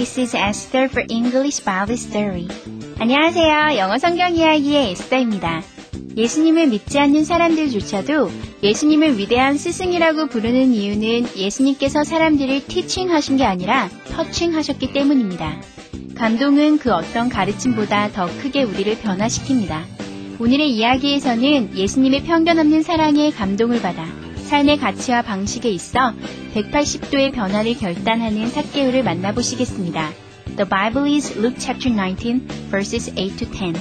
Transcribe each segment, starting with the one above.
This is Esther for English Bible Story. 안녕하세요. 영어 성경 이야기의 에스더입니다. 예수님을 믿지 않는 사람들조차도 예수님을 위대한 스승이라고 부르는 이유는 예수님께서 사람들을 티칭 하신 게 아니라 터칭 하셨기 때문입니다. 감동은 그 어떤 가르침보다 더 크게 우리를 변화시킵니다. 오늘의 이야기에서는 예수님의 편견 없는 사랑에 감동을 받아 삶의 가치와 방식에 있어 180도의 변화를 결단하는 삭개우를 만나보시겠습니다. The Bible is Luke chapter 19 verses 8 to 10.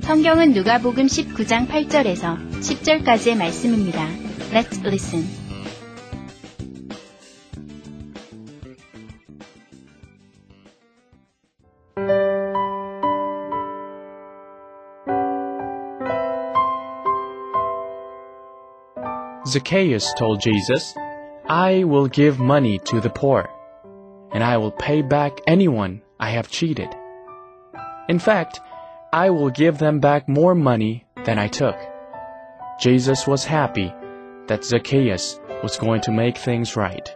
성경은 누가복음 19장 8절에서 10절까지의 말씀입니다. Let's listen. Zacchaeus told Jesus, I will give money to the poor, and I will pay back anyone I have cheated. In fact, I will give them back more money than I took. Jesus was happy that Zacchaeus was going to make things right.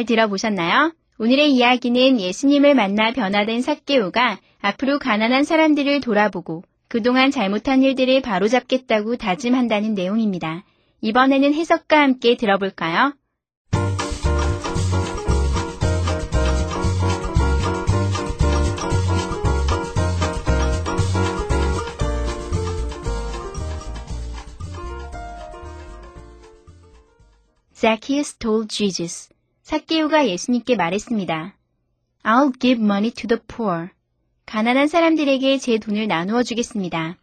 잘 들어보셨나요? 오늘의 이야기는 예수님을 만나 변화된 삭개오가 앞으로 가난한 사람들을 돌아보고 그동안 잘못한 일들을 바로잡겠다고 다짐한다는 내용입니다. 이번에는 해석과 함께 들어볼까요? Zacchaeus told Jesus. 삭개오가 예수님께 말했습니다. I'll give money to the poor. 가난한 사람들에게 제 돈을 나누어 주겠습니다.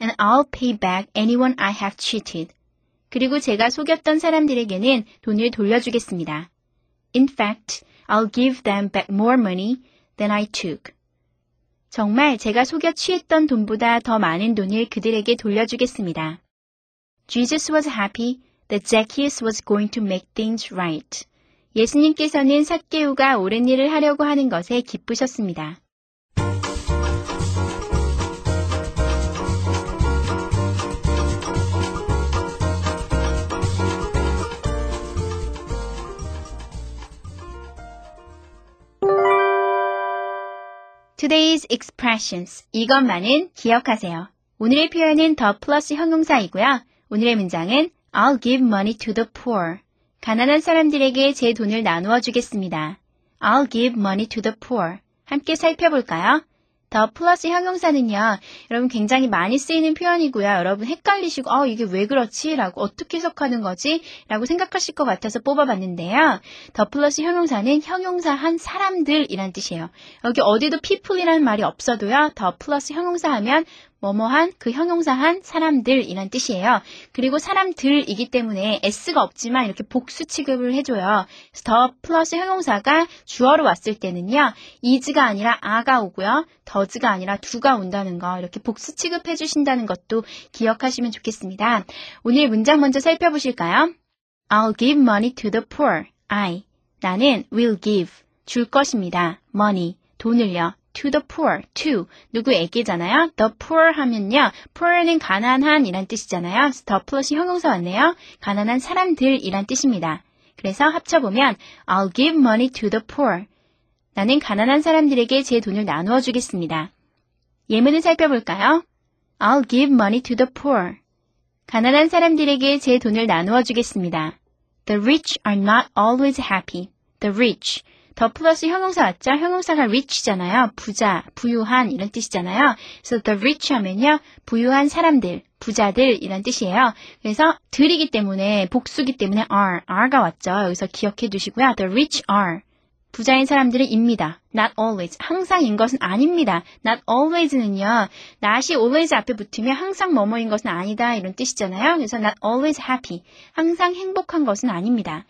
And I'll pay back anyone I have cheated. 그리고 제가 속였던 사람들에게는 돈을 돌려주겠습니다. In fact, I'll give them back more money than I took. 정말 제가 속여 취했던 돈보다 더 많은 돈을 그들에게 돌려주겠습니다. Jesus was happy that Zacchaeus was going to make things right. 예수님께서는 삭개우가 옳은 일을 하려고 하는 것에 기쁘셨습니다. Today's expressions. 이것만은 기억하세요. 오늘의 표현은 더 플러스 형용사이고요. 오늘의 문장은 I'll give money to the poor. 가난한 사람들에게 제 돈을 나누어 주겠습니다. I'll give money to the poor. 함께 살펴볼까요? 더 플러스 형용사는요, 여러분 굉장히 많이 쓰이는 표현이고요. 여러분 헷갈리시고, 어, 이게 왜 그렇지? 라고 어떻게 해석하는 거지? 라고 생각하실 것 같아서 뽑아봤는데요. 더 플러스 형용사는 형용사 한 사람들이란 뜻이에요. 여기 어디도 people이라는 말이 없어도요, 더 플러스 형용사 하면 뭐뭐한 그 형용사한 사람들이란 뜻이에요. 그리고 사람들이기 때문에 s가 없지만 이렇게 복수 취급을 해줘요. 그래서 더 플러스 형용사가 주어로 왔을 때는요. is가 아니라 a가 오고요. does가 아니라 do가 온다는 거 이렇게 복수 취급해 주신다는 것도 기억하시면 좋겠습니다. 오늘 문장 먼저 살펴보실까요? I'll give money to the poor. I. 나는 will give. 줄 것입니다. money. 돈을요. To the poor, to 누구에게잖아요. the poor 하면요. poor는 가난한 이란 뜻이잖아요. 더 플러스 형용사 왔네요. 가난한 사람들 이란 뜻입니다. 그래서 합쳐보면 I'll give money to the poor. 나는 가난한 사람들에게 제 돈을 나누어 주겠습니다. 예문을 살펴볼까요? I'll give money to the poor. 가난한 사람들에게 제 돈을 나누어 주겠습니다. The rich are not always happy. The rich. 더 플러스 형용사 왔죠? 형용사가 rich잖아요. 부자, 부유한 이런 뜻이잖아요. 그래서 the rich 하면요. 부유한 사람들, 부자들 이런 뜻이에요. 그래서 들이기 때문에 복수기 때문에 are, are가 왔죠. 여기서 기억해 두시고요. The rich are. 부자인 사람들은 입니다. Not always. 항상인 것은 아닙니다. Not always는요. not이 always 앞에 붙으면 항상 뭐뭐인 것은 아니다 이런 뜻이잖아요. 그래서 not always happy. 항상 행복한 것은 아닙니다.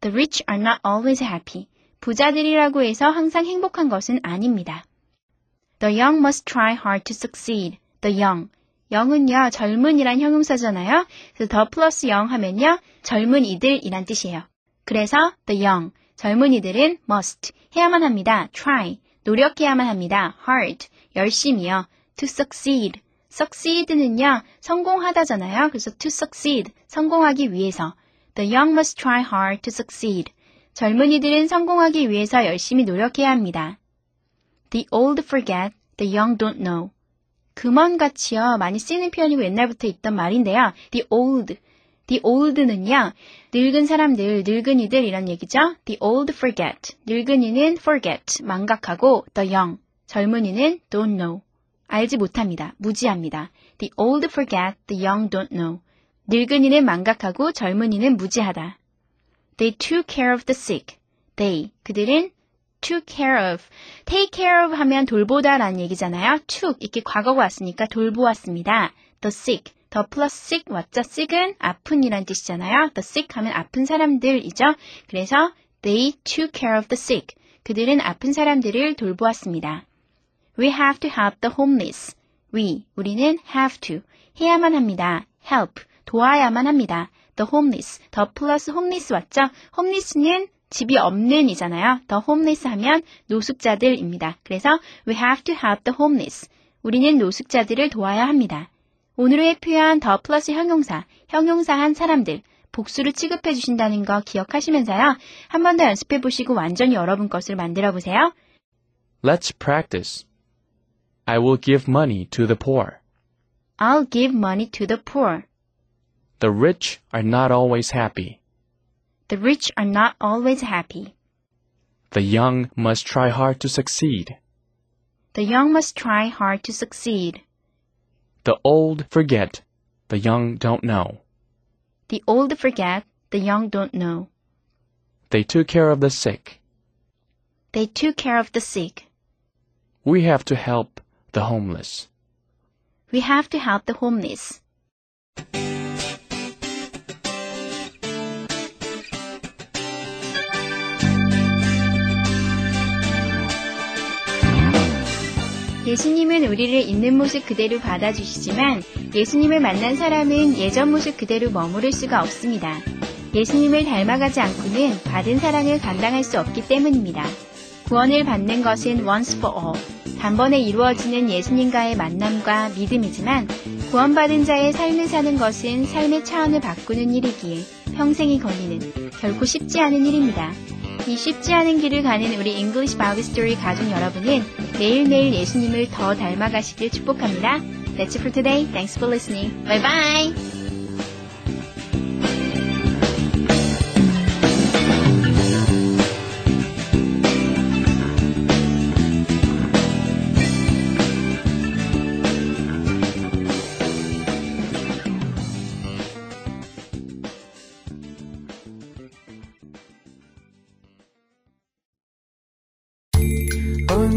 The rich are not always happy. 부자들이라고 해서 항상 행복한 것은 아닙니다. The young must try hard to succeed. The young. 영은요, 젊은이란 형용사잖아요. 그래서 더 플러스 영 하면요, 젊은 이들이란 뜻이에요. 그래서 the young. 젊은이들은 must 해야만 합니다. try 노력해야만 합니다. hard 열심히요. to succeed succeed는요 성공하다잖아요. 그래서 to succeed 성공하기 위해서 the young must try hard to succeed 젊은이들은 성공하기 위해서 열심히 노력해야 합니다. The old forget, the young don't know. 금원같이요 많이 쓰이는 표현이고 옛날부터 있던 말인데요. The old The old는요, 늙은 사람들, 늙은이들 이란 얘기죠. The old forget. 늙은이는 forget, 망각하고 the young, 젊은이는 don't know. 알지 못합니다. 무지합니다. The old forget, the young don't know. 늙은이는 망각하고 젊은이는 무지하다. They took care of the sick. They, 그들은 took care of. take care of 하면 돌보다라는 얘기잖아요. took, 이렇게 과거가 왔으니까 돌보았습니다. The sick. 더 플러스 sick 왔죠? sick은 아픈이란 뜻이잖아요. the sick 하면 아픈 사람들이죠. 그래서 they took care of the sick. 그들은 아픈 사람들을 돌보았습니다. We have to help the homeless. We, 우리는 have to, 해야만 합니다. help, 도와야만 합니다. The homeless, 더 플러스 homeless 왔죠? homeless는 집이 없는 이잖아요. the homeless 하면 노숙자들입니다. 그래서 we have to help the homeless. 우리는 노숙자들을 도와야 합니다. 오늘의 표현 더 플러스 형용사, 형용사한 사람들, 복수를 취급해 주신다는 거 기억하시면서요. 한 번 더 연습해 보시고 완전히 여러분 것을 만들어 보세요. Let's practice. I will give money to the poor. I'll give money to the poor. The rich are not always happy. The rich are not always happy. The young must try hard to succeed. The young must try hard to succeed. The old forget. The young don't know. The old forget, the young don't know. They took care of the sick. They took care of the sick. We have to help the homeless. We have to help the homeless. 예수님은 우리를 있는 모습 그대로 받아주시지만 예수님을 만난 사람은 예전 모습 그대로 머무를 수가 없습니다. 예수님을 닮아가지 않고는 받은 사랑을 감당할 수 없기 때문입니다. 구원을 받는 것은 once for all, 단번에 이루어지는 예수님과의 만남과 믿음이지만 구원받은 자의 삶을 사는 것은 삶의 차원을 바꾸는 일이기에 평생이 걸리는 결코 쉽지 않은 일입니다. 이 쉽지 않은 길을 가는 우리 English Bible Story 가족 여러분은 매일매일 예수님을 더 닮아가시길 축복합니다. That's it for today. Thanks for listening. Bye bye!